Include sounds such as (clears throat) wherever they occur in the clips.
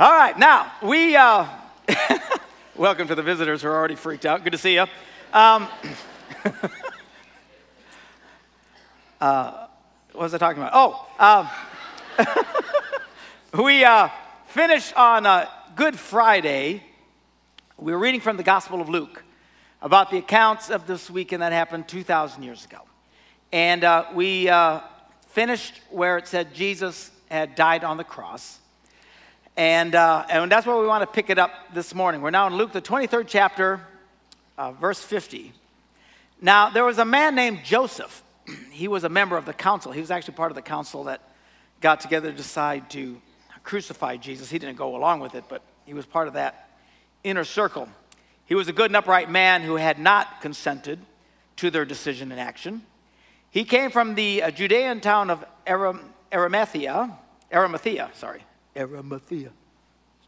All right, now we uh, (laughs) welcome to the visitors who are already freaked out. Good to see you. Um, (laughs) uh, what was I talking about? Oh, um, (laughs) we uh, finished on uh, Good Friday. We were reading from the Gospel of Luke about the accounts of this weekend that happened 2,000 years ago. And uh, we uh, finished where it said Jesus had died on the cross. And, uh, and that's where we want to pick it up this morning. We're now in Luke, the 23rd chapter, uh, verse 50. Now, there was a man named Joseph. (clears throat) he was a member of the council. He was actually part of the council that got together to decide to crucify Jesus. He didn't go along with it, but he was part of that inner circle. He was a good and upright man who had not consented to their decision and action. He came from the uh, Judean town of Aram- Arimathea, Arimathea, sorry, Arimathea,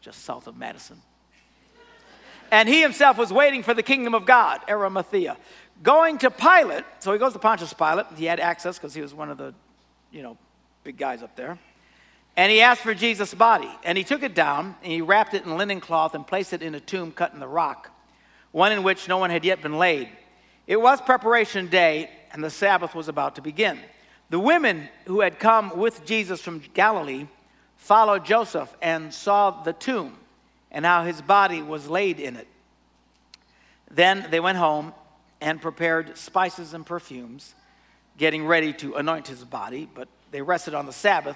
just south of Madison. And he himself was waiting for the kingdom of God, Arimathea. Going to Pilate, so he goes to Pontius Pilate. He had access because he was one of the, you know, big guys up there. And he asked for Jesus' body. And he took it down and he wrapped it in linen cloth and placed it in a tomb cut in the rock, one in which no one had yet been laid. It was preparation day, and the Sabbath was about to begin. The women who had come with Jesus from Galilee followed Joseph and saw the tomb and how his body was laid in it. Then they went home and prepared spices and perfumes, getting ready to anoint his body, but they rested on the Sabbath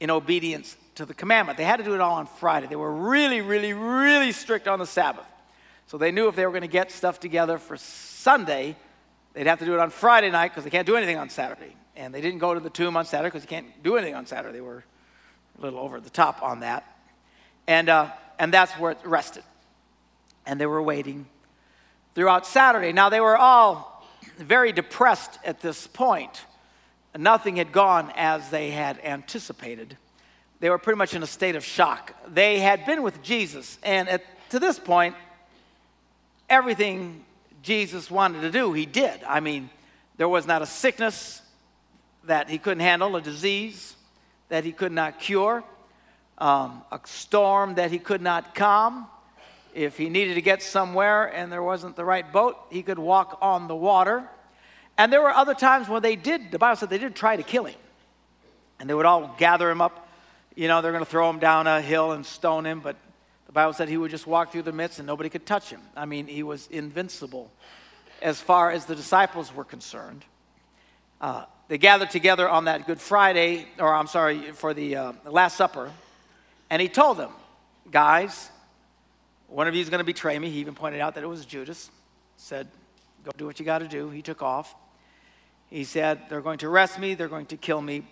in obedience to the commandment. They had to do it all on Friday. They were really, really, really strict on the Sabbath. So they knew if they were going to get stuff together for Sunday, they'd have to do it on Friday night because they can't do anything on Saturday. And they didn't go to the tomb on Saturday because you can't do anything on Saturday. They were a little over the top on that. And, uh, and that's where it rested. And they were waiting throughout Saturday. Now, they were all very depressed at this point. Nothing had gone as they had anticipated. They were pretty much in a state of shock. They had been with Jesus, and at, to this point, everything Jesus wanted to do, he did. I mean, there was not a sickness that he couldn't handle, a disease that he could not cure, um, a storm that he could not calm. If he needed to get somewhere and there wasn't the right boat, he could walk on the water. And there were other times when they did, the Bible said they did try to kill him. And they would all gather him up. You know, they're going to throw him down a hill and stone him, but the Bible said he would just walk through the midst and nobody could touch him. I mean, he was invincible as far as the disciples were concerned. Uh, they gathered together on that Good Friday, or I'm sorry, for the, uh, Last Supper, and he told them, guys, one of you is going to betray me. He even pointed out that it was Judas. Said, go do what you got to do. He took off. He said, they're going to arrest me, they're going to kill me,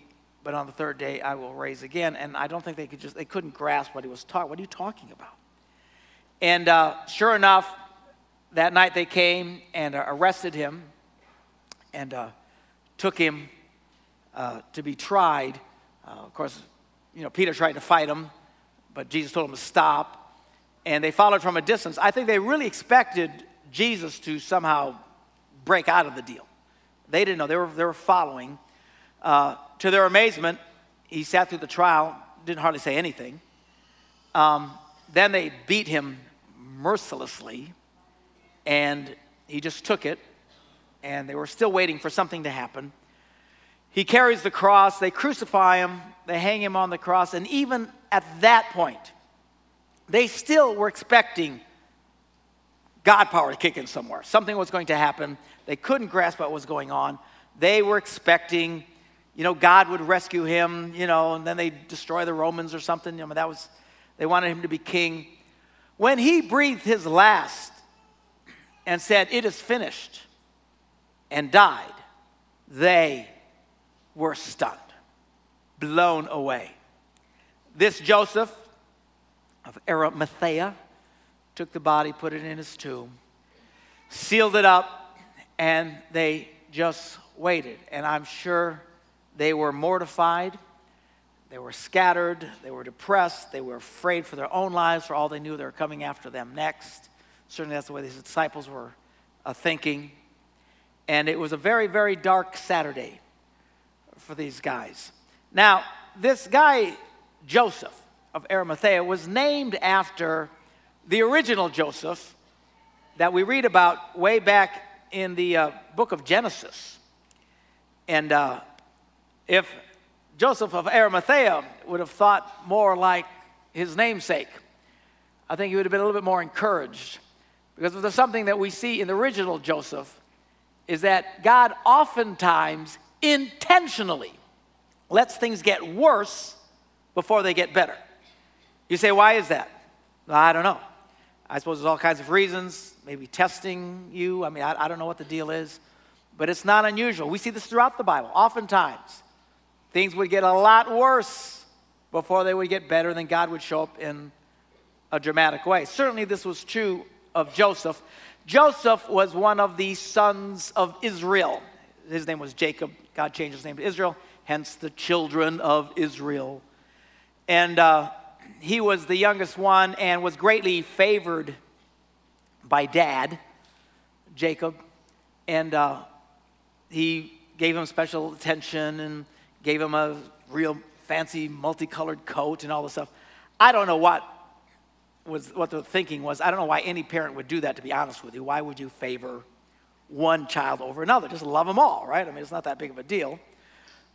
but on the third day I will raise again. And I don't think they could just, they couldn't grasp what he was talking. What are you talking about? And uh, sure enough, that night they came and uh, arrested him and uh, took him uh, to be tried. Uh, of course, you know, Peter tried to fight him, but Jesus told him to stop. And they followed from a distance. I think they really expected Jesus to somehow break out of the deal. They didn't know, they were, they were following. Uh, to their amazement, he sat through the trial, didn't hardly say anything. Um, then they beat him mercilessly, and he just took it and they were still waiting for something to happen. He carries the cross, they crucify him, they hang him on the cross, and even at that point, they still were expecting God power to kick in somewhere. Something was going to happen. They couldn't grasp what was going on. They were expecting, you know, God would rescue him, you know, and then they destroy the Romans or something. You know, that was, they wanted him to be king. When he breathed his last and said, It is finished, and died, they were stunned, blown away. This Joseph of Arimathea took the body, put it in his tomb, sealed it up, and they just waited. And I'm sure they were mortified. They were scattered. They were depressed. They were afraid for their own lives, for all they knew they were coming after them next. Certainly, that's the way these disciples were uh, thinking. And it was a very, very dark Saturday for these guys. Now, this guy, Joseph, of Arimathea was named after the original Joseph that we read about way back in the uh, book of Genesis. And uh, if Joseph of Arimathea would have thought more like his namesake, I think he would have been a little bit more encouraged. Because if there's something that we see in the original Joseph, is that God oftentimes intentionally lets things get worse before they get better. You say, why is that? I don't know. I suppose there's all kinds of reasons, maybe testing you. I mean, I, I don't know what the deal is, but it's not unusual. We see this throughout the Bible. Oftentimes, things would get a lot worse before they would get better, then God would show up in a dramatic way. Certainly, this was true of Joseph. Joseph was one of the sons of Israel. His name was Jacob. God changed his name to Israel, hence the children of Israel. And uh, he was the youngest one and was greatly favored by dad, Jacob. And uh, he gave him special attention and gave him a real fancy multicolored coat and all this stuff. I don't know what was what the thinking was. I don't know why any parent would do that to be honest with you. Why would you favor one child over another? Just love them all, right? I mean, it's not that big of a deal.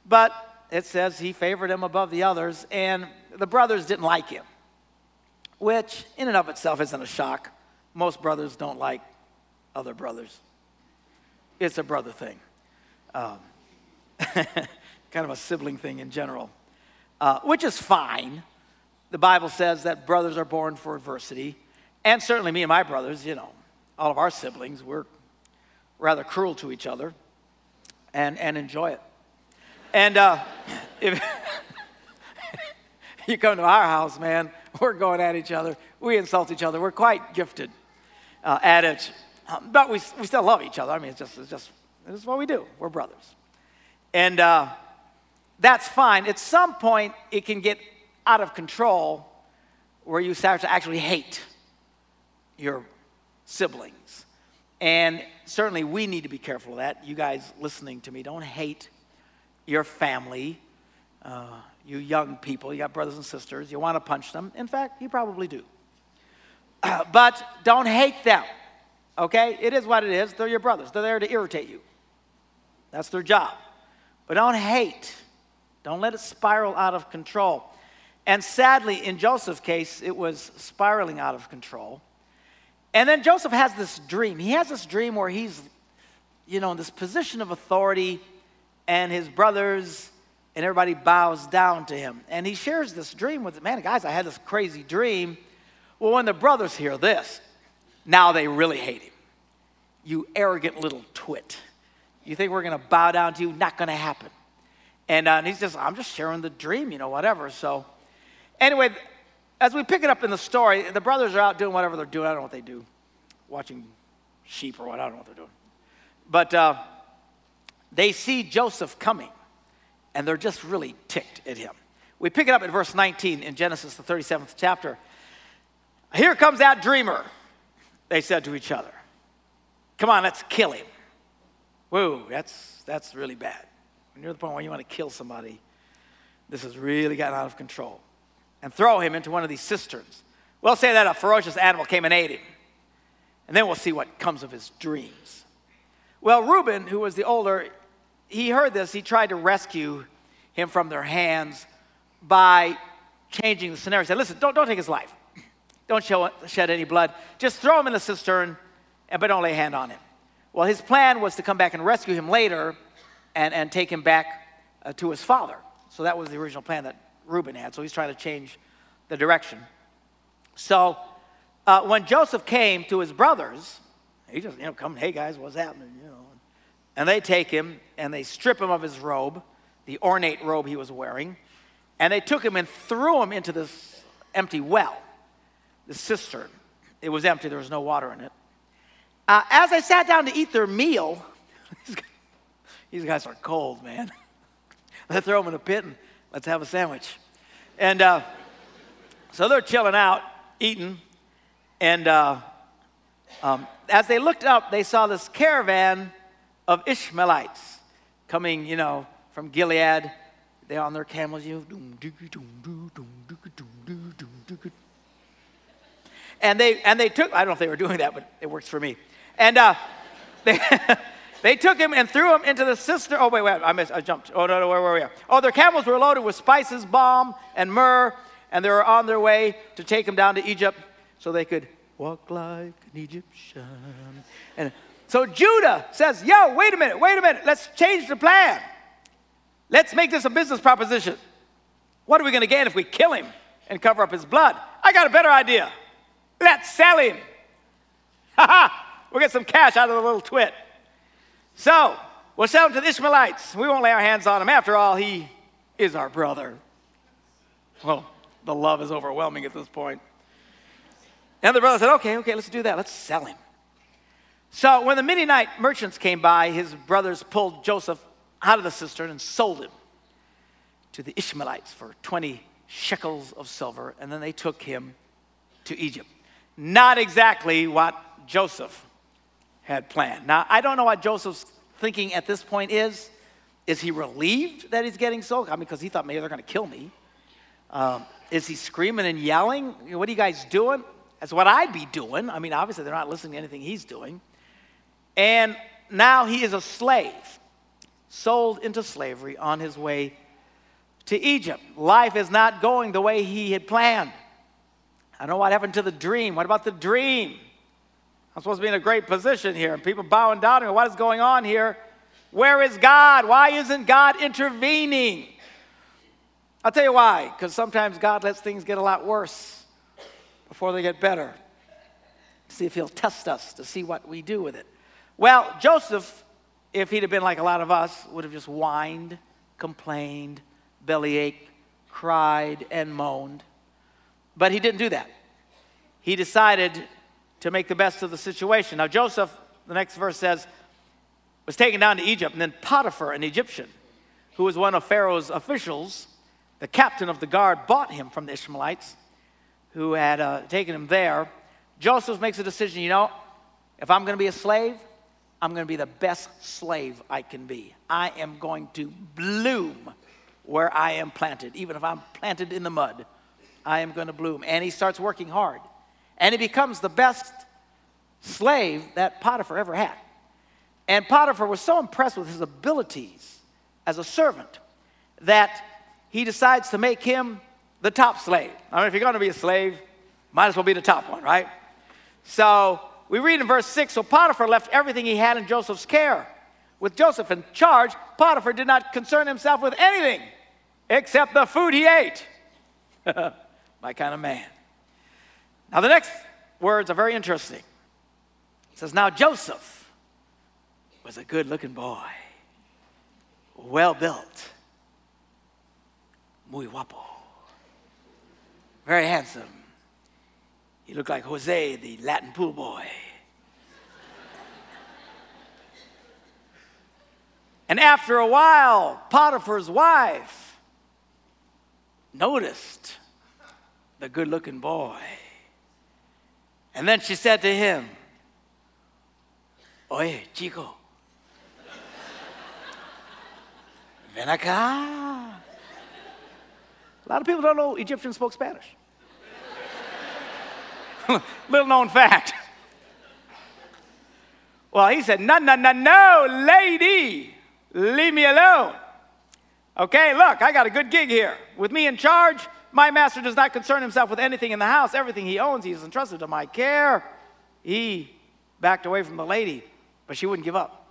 But it says he favored him above the others and the brothers didn't like him. Which in and of itself isn't a shock. Most brothers don't like other brothers. It's a brother thing. Um, (laughs) kind of a sibling thing in general, uh, which is fine. The Bible says that brothers are born for adversity. And certainly, me and my brothers, you know, all of our siblings, we're rather cruel to each other and, and enjoy it. And uh, (laughs) if (laughs) you come to our house, man, we're going at each other. We insult each other. We're quite gifted uh, at it. Um, but we, we still love each other. I mean, it's just, it's just, is what we do. We're brothers. And uh, that's fine. At some point, it can get out of control where you start to actually hate your siblings. And certainly we need to be careful of that. You guys listening to me, don't hate your family, uh, you young people. You got brothers and sisters. You want to punch them. In fact, you probably do. (clears throat) but don't hate them, okay? It is what it is. They're your brothers, they're there to irritate you. That's their job. But don't hate. Don't let it spiral out of control. And sadly, in Joseph's case, it was spiraling out of control. And then Joseph has this dream. He has this dream where he's, you know, in this position of authority, and his brothers and everybody bows down to him. And he shares this dream with, man, guys, I had this crazy dream. Well, when the brothers hear this, now they really hate him. You arrogant little twit. You think we're going to bow down to you? Not going to happen. And, uh, and he's just, I'm just sharing the dream, you know, whatever. So, anyway, as we pick it up in the story, the brothers are out doing whatever they're doing. I don't know what they do, watching sheep or what. I don't know what they're doing. But uh, they see Joseph coming, and they're just really ticked at him. We pick it up at verse 19 in Genesis, the 37th chapter. Here comes that dreamer, they said to each other. Come on, let's kill him. Whoa, that's, that's really bad. When you're at the point where you want to kill somebody, this has really gotten out of control. And throw him into one of these cisterns. We'll say that a ferocious animal came and ate him. And then we'll see what comes of his dreams. Well, Reuben, who was the older, he heard this. He tried to rescue him from their hands by changing the scenario. He said, Listen, don't, don't take his life. Don't show, shed any blood. Just throw him in the cistern, but don't lay a hand on him. Well, his plan was to come back and rescue him later and, and take him back uh, to his father. So that was the original plan that Reuben had. So he's trying to change the direction. So uh, when Joseph came to his brothers, he just, you know, come, hey guys, what's happening? You know. And they take him and they strip him of his robe, the ornate robe he was wearing, and they took him and threw him into this empty well, the cistern. It was empty, there was no water in it. Uh, as they sat down to eat their meal, (laughs) these guys are cold, man. (laughs) Let's throw them in a pit and let's have a sandwich. And uh, so they're chilling out, eating. And uh, um, as they looked up, they saw this caravan of Ishmaelites coming, you know, from Gilead. They're on their camels, you know, And they, and they took, I don't know if they were doing that, but it works for me. And uh, they, they took him and threw him into the cistern. Oh, wait, wait, I, missed, I jumped. Oh, no, no, where were we? Oh, their camels were loaded with spices, balm, and myrrh, and they were on their way to take him down to Egypt so they could walk like an Egyptian. And so Judah says, Yo, wait a minute, wait a minute, let's change the plan. Let's make this a business proposition. What are we going to gain if we kill him and cover up his blood? I got a better idea. Let's sell him. (laughs) Ha ha! We'll get some cash out of the little twit. So, we'll sell him to the Ishmaelites. We won't lay our hands on him. After all, he is our brother. Well, the love is overwhelming at this point. And the brother said, Okay, okay, let's do that. Let's sell him. So, when the Midianite merchants came by, his brothers pulled Joseph out of the cistern and sold him to the Ishmaelites for 20 shekels of silver, and then they took him to Egypt. Not exactly what Joseph had planned. Now, I don't know what Joseph's thinking at this point is. Is he relieved that he's getting sold? I mean, because he thought maybe they're going to kill me. Um, is he screaming and yelling? What are you guys doing? That's what I'd be doing. I mean, obviously, they're not listening to anything he's doing. And now he is a slave, sold into slavery on his way to Egypt. Life is not going the way he had planned. I know what happened to the dream. What about the dream? I'm supposed to be in a great position here, and people bowing down to me. What is going on here? Where is God? Why isn't God intervening? I'll tell you why. Because sometimes God lets things get a lot worse before they get better. See if He'll test us to see what we do with it. Well, Joseph, if he'd have been like a lot of us, would have just whined, complained, bellyached, cried, and moaned. But he didn't do that. He decided to make the best of the situation. Now, Joseph, the next verse says, was taken down to Egypt, and then Potiphar, an Egyptian, who was one of Pharaoh's officials, the captain of the guard, bought him from the Ishmaelites who had uh, taken him there. Joseph makes a decision you know, if I'm going to be a slave, I'm going to be the best slave I can be. I am going to bloom where I am planted, even if I'm planted in the mud. I am going to bloom. And he starts working hard. And he becomes the best slave that Potiphar ever had. And Potiphar was so impressed with his abilities as a servant that he decides to make him the top slave. I mean, if you're going to be a slave, might as well be the top one, right? So we read in verse 6 So Potiphar left everything he had in Joseph's care. With Joseph in charge, Potiphar did not concern himself with anything except the food he ate. (laughs) My kind of man. Now, the next words are very interesting. It says, Now Joseph was a good looking boy, well built, muy guapo, very handsome. He looked like Jose, the Latin pool boy. and after a while, Potiphar's wife noticed the good looking boy. And then she said to him, Oye, chico, ven acá. A lot of people don't know Egyptians spoke Spanish. (laughs) Little known fact. Well, he said, No, no, no, no, lady, leave me alone. Okay, look, I got a good gig here. With me in charge, my master does not concern himself with anything in the house. Everything he owns, he is entrusted to my care. He backed away from the lady, but she wouldn't give up.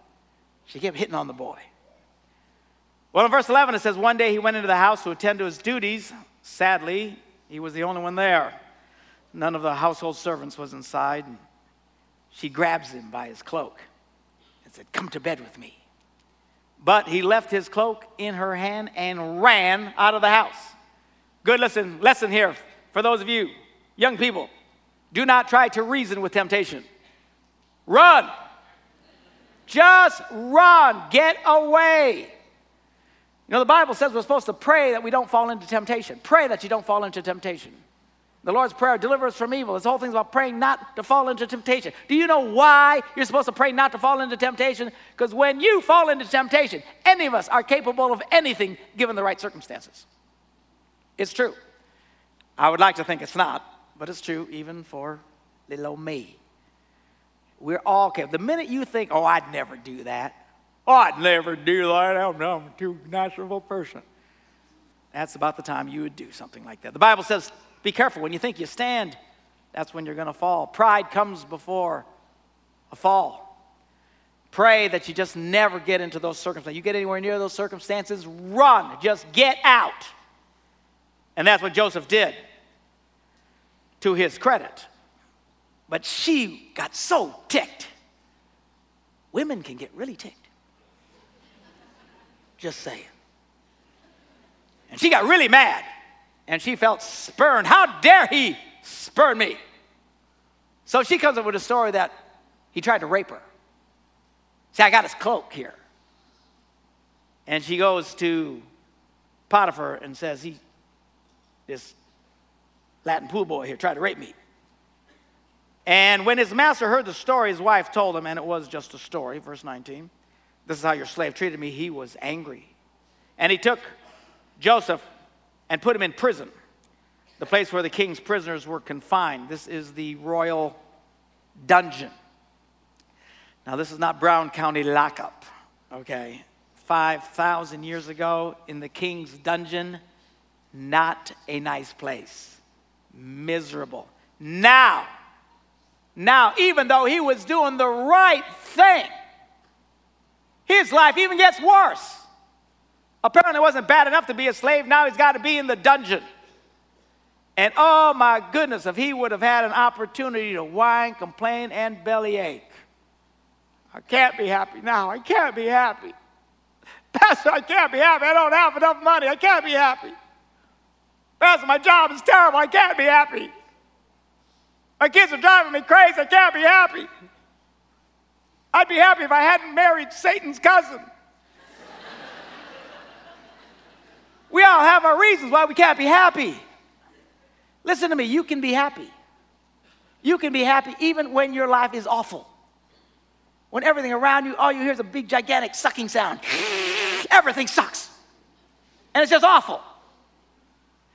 She kept hitting on the boy. Well, in verse 11, it says, One day he went into the house to attend to his duties. Sadly, he was the only one there. None of the household servants was inside. She grabs him by his cloak and said, Come to bed with me. But he left his cloak in her hand and ran out of the house. Good listen, lesson here for those of you, young people. Do not try to reason with temptation. Run. Just run. Get away. You know, the Bible says we're supposed to pray that we don't fall into temptation. Pray that you don't fall into temptation. The Lord's Prayer, deliver us from evil. This whole thing's about praying not to fall into temptation. Do you know why you're supposed to pray not to fall into temptation? Because when you fall into temptation, any of us are capable of anything given the right circumstances. It's true. I would like to think it's not, but it's true even for little old me. We're all capable. The minute you think, oh, I'd never do that, oh, I'd never do that, I'm, I'm a too natural person. That's about the time you would do something like that. The Bible says, be careful. When you think you stand, that's when you're going to fall. Pride comes before a fall. Pray that you just never get into those circumstances. You get anywhere near those circumstances, run. Just get out. And that's what Joseph did to his credit. But she got so ticked. Women can get really ticked. Just saying. And she got really mad. And she felt spurned. How dare he spurn me? So she comes up with a story that he tried to rape her. See, I got his cloak here. And she goes to Potiphar and says, he, this Latin pool boy here tried to rape me. And when his master heard the story, his wife told him, and it was just a story, verse 19. This is how your slave treated me. He was angry. And he took Joseph and put him in prison, the place where the king's prisoners were confined. This is the royal dungeon. Now, this is not Brown County lockup, okay? 5,000 years ago in the king's dungeon, not a nice place. Miserable. Now, now, even though he was doing the right thing, his life even gets worse. Apparently, it wasn't bad enough to be a slave. Now he's got to be in the dungeon. And oh my goodness, if he would have had an opportunity to whine, complain, and bellyache. I can't be happy now. I can't be happy. (laughs) Pastor, I can't be happy. I don't have enough money. I can't be happy. Pastor, my job is terrible. I can't be happy. My kids are driving me crazy. I can't be happy. I'd be happy if I hadn't married Satan's cousin. we all have our reasons why we can't be happy. Listen to me, you can be happy. You can be happy even when your life is awful. When everything around you, all you hear is a big, gigantic sucking sound. (laughs) Everything sucks. And it's just awful.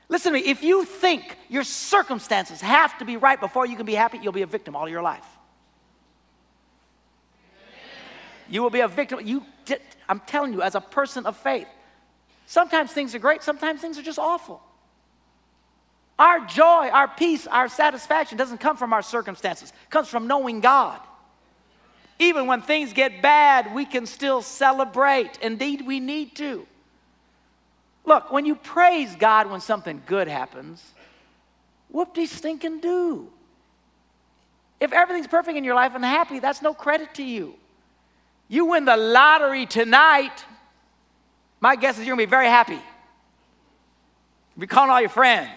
Listen to me, if you think your circumstances have to be right before you can be happy, you'll be a victim all your life. You will be a victim. You, I'm telling you, as a person of faith, sometimes things are great, sometimes things are just awful. Our joy, our peace, our satisfaction doesn't come from our circumstances. It comes from knowing God. Even when things get bad, we can still celebrate. Indeed, we need to. Look, when you praise God when something good happens, whoop de stinking do. If everything's perfect in your life and happy, that's no credit to you. You win the lottery tonight, my guess is you're gonna be very happy. Be calling all your friends.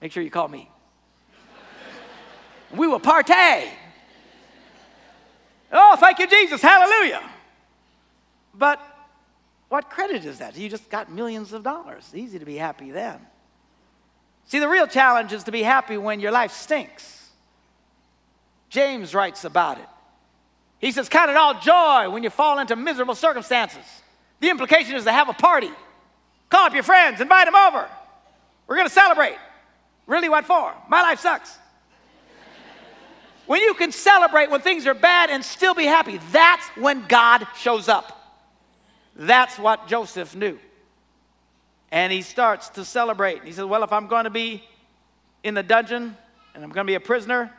Make sure you call me. we will partay. Oh, thank you, Jesus. Hallelujah. But what credit is that? You just got millions of dollars. Easy to be happy then. See, the real challenge is to be happy when your life stinks. James writes about it. He says, Count it all joy when you fall into miserable circumstances. The implication is to have a party. Call up your friends, invite them over. We're going to celebrate. Really, what for? My life sucks. When you can celebrate when things are bad and still be happy, that's when God shows up. That's what Joseph knew. And he starts to celebrate. He says, Well, if I'm going to be in the dungeon and I'm going to be a prisoner,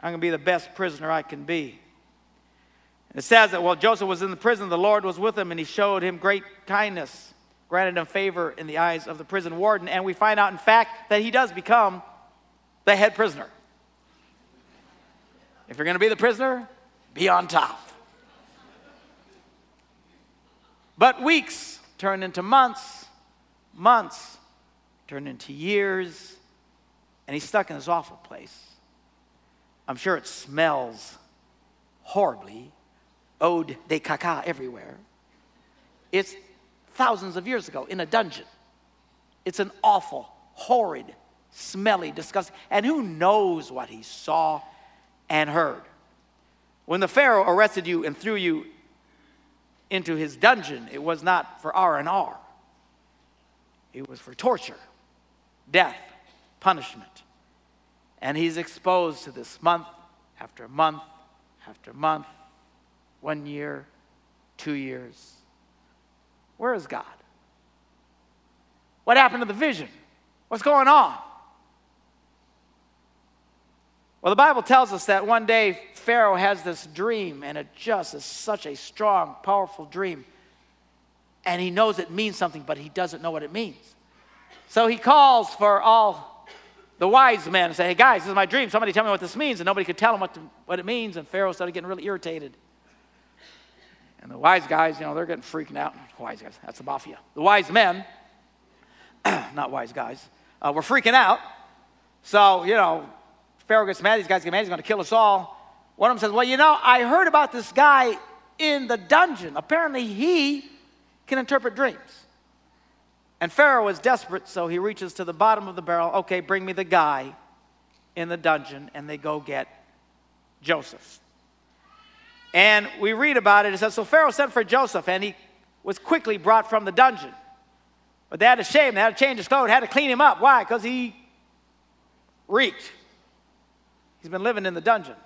I'm going to be the best prisoner I can be. And it says that while Joseph was in the prison, the Lord was with him and he showed him great kindness, granted him favor in the eyes of the prison warden. And we find out, in fact, that he does become the head prisoner. If you're going to be the prisoner, be on top. But weeks turn into months, months turn into years, and he's stuck in this awful place. I'm sure it smells horribly, eau de caca everywhere. It's thousands of years ago in a dungeon. It's an awful, horrid, smelly, disgusting, and who knows what he saw and heard. When the Pharaoh arrested you and threw you into his dungeon, it was not for R&R. It was for torture, death, punishment. And he's exposed to this month after month after month, one year, two years. Where is God? What happened to the vision? What's going on? Well, the Bible tells us that one day Pharaoh has this dream, and it just is such a strong, powerful dream. And he knows it means something, but he doesn't know what it means. So he calls for all the wise men and say, Hey guys, this is my dream. Somebody tell me what this means. And nobody could tell him what, to, what it means. And Pharaoh started getting really irritated. And the wise guys, you know, they're getting freaking out. Wise guys, that's the mafia. The wise men, (clears throat) not wise guys, uh, were freaking out. So, you know, Pharaoh gets mad, these guys get mad, he's going to kill us all. One of them says, Well, you know, I heard about this guy in the dungeon. Apparently, he can interpret dreams. And Pharaoh is desperate, so he reaches to the bottom of the barrel. Okay, bring me the guy in the dungeon, and they go get Joseph. And we read about it. It says, So Pharaoh sent for Joseph, and he was quickly brought from the dungeon. But they had to shave him, they had to change his clothes, had to clean him up. Why? Because he reeked. He's been living in the dungeon.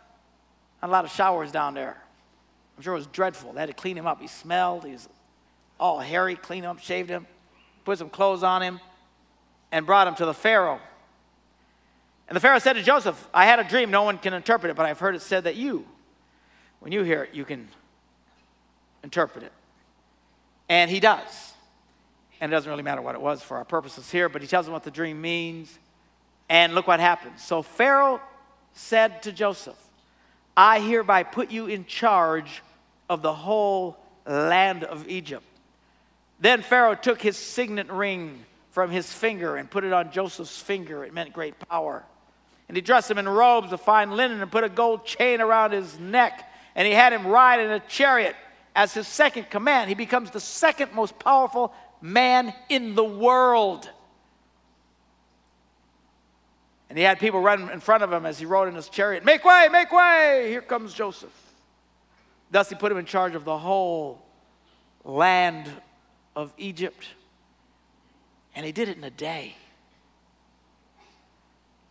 a lot of showers down there. I'm sure it was dreadful. They had to clean him up. He smelled. He was all hairy, cleaned him up, shaved him, put some clothes on him, and brought him to the Pharaoh. And the Pharaoh said to Joseph, I had a dream. No one can interpret it, but I've heard it said that you, when you hear it, you can interpret it. And he does. And it doesn't really matter what it was for our purposes here, but he tells him what the dream means. And look what happens. So Pharaoh said to Joseph, I hereby put you in charge of the whole land of Egypt. Then Pharaoh took his signet ring from his finger and put it on Joseph's finger. It meant great power. And he dressed him in robes of fine linen and put a gold chain around his neck. And he had him ride in a chariot as his second command. He becomes the second most powerful man in the world. And he had people run in front of him as he rode in his chariot Make way, make way! Here comes Joseph. Thus, he put him in charge of the whole land of Egypt. And he did it in a day.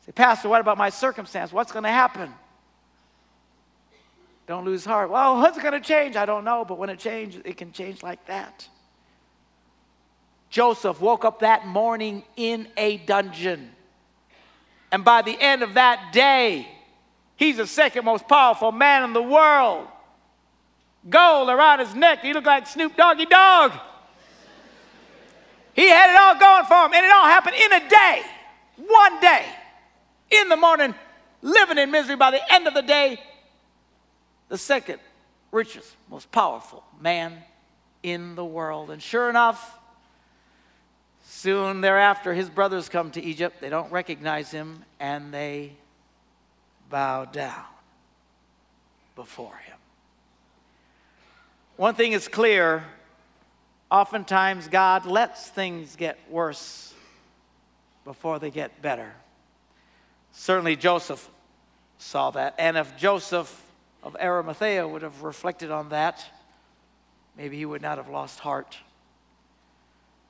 Say, Pastor, what about my circumstance? What's going to happen? Don't lose heart. Well, what's going to change? I don't know, but when it changes, it can change like that. Joseph woke up that morning in a dungeon. And by the end of that day, he's the second most powerful man in the world. Gold around his neck, he looked like Snoop Doggy Dogg. He had it all going for him, and it all happened in a day, one day, in the morning, living in misery. By the end of the day, the second richest, most powerful man in the world. And sure enough, Soon thereafter, his brothers come to Egypt. They don't recognize him and they bow down before him. One thing is clear oftentimes God lets things get worse before they get better. Certainly, Joseph saw that. And if Joseph of Arimathea would have reflected on that, maybe he would not have lost heart.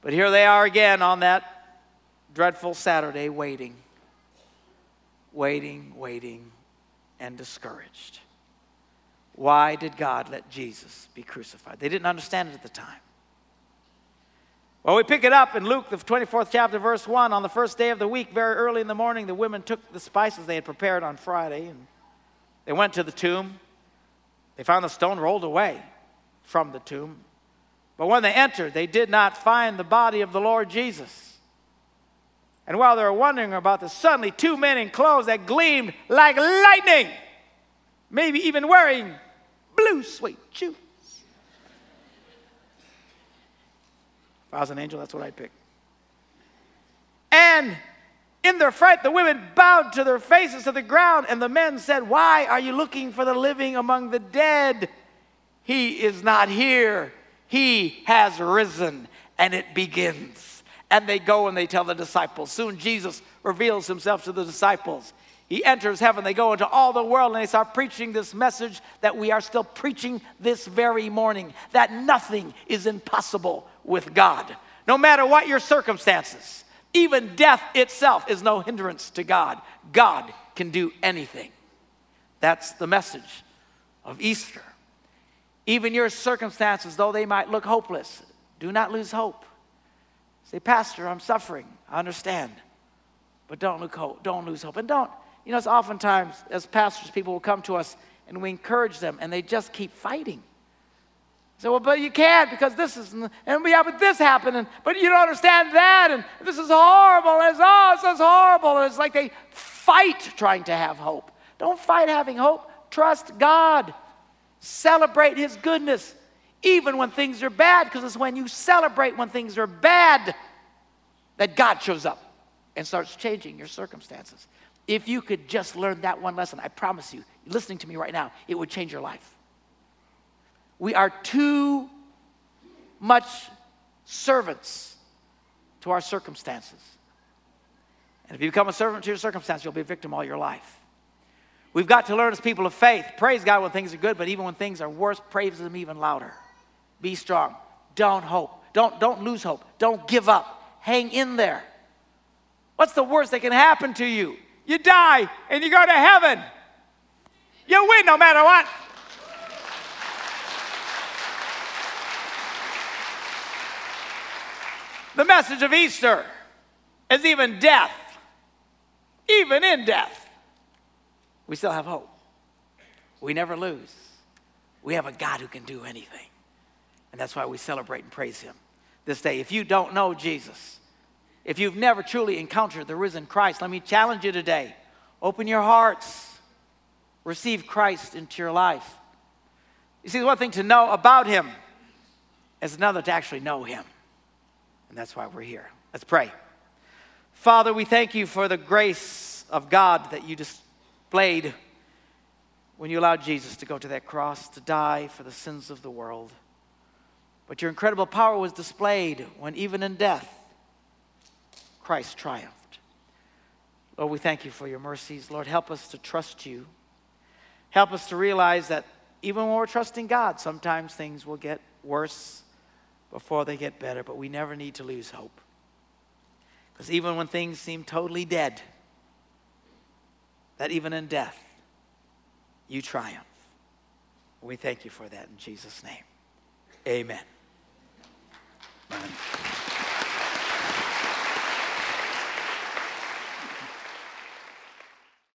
But here they are again on that dreadful Saturday, waiting, waiting, waiting, and discouraged. Why did God let Jesus be crucified? They didn't understand it at the time. Well, we pick it up in Luke, the 24th chapter, verse 1. On the first day of the week, very early in the morning, the women took the spices they had prepared on Friday and they went to the tomb. They found the stone rolled away from the tomb. But when they entered, they did not find the body of the Lord Jesus. And while they were wondering about this, suddenly two men in clothes that gleamed like lightning, maybe even wearing blue suede shoes. If I was an angel, that's what I'd pick. And in their fright, the women bowed to their faces to the ground, and the men said, Why are you looking for the living among the dead? He is not here he has risen, and it begins. And they go and they tell the disciples. Soon Jesus reveals himself to the disciples. He enters heaven. They go into all the world and they start preaching this message that we are still preaching this very morning that nothing is impossible with God. No matter what your circumstances, even death itself is no hindrance to God. God can do anything. That's the message of Easter. Even your circumstances, though they might look hopeless, do not lose hope. Say, Pastor, I'm suffering. I understand. But don't, hope, don't lose hope. And don't, you know, it's oftentimes as pastors, people will come to us and we encourage them and they just keep fighting. So, well, but you can't because this is, and yeah, but this happened, and, but you don't understand that, and this is horrible, and it's, oh, this is horrible. And it's like they fight trying to have hope. Don't fight having hope. Trust God. Celebrate His goodness, even when things are bad, because it's when you celebrate when things are bad that God shows up and starts changing your circumstances. If you could just learn that one lesson, I promise you, listening to me right now, it would change your life. We are too much servants to our circumstances. And if you become a servant to your circumstance, you'll be a victim all your life. We've got to learn as people of faith. Praise God when things are good, but even when things are worse, praise Him even louder. Be strong. Don't hope. Don't, don't lose hope. Don't give up. Hang in there. What's the worst that can happen to you? You die and you go to heaven. You win no matter what. The message of Easter is even death, even in death, we still have hope. We never lose. We have a God who can do anything. And that's why we celebrate and praise Him this day. If you don't know Jesus, if you've never truly encountered the risen Christ, let me challenge you today. Open your hearts, receive Christ into your life. You see, one thing to know about Him is another to actually know Him. And that's why we're here. Let's pray. Father, we thank you for the grace of God that you displayed when you allowed Jesus to go to that cross to die for the sins of the world. But your incredible power was displayed when, even in death, Christ triumphed. Lord, we thank you for your mercies. Lord, help us to trust you. Help us to realize that even when we're trusting God, sometimes things will get worse before they get better, but we never need to lose hope. Because even when things seem totally dead, that even in death, you triumph. We thank you for that in Jesus' name. Amen. Amen.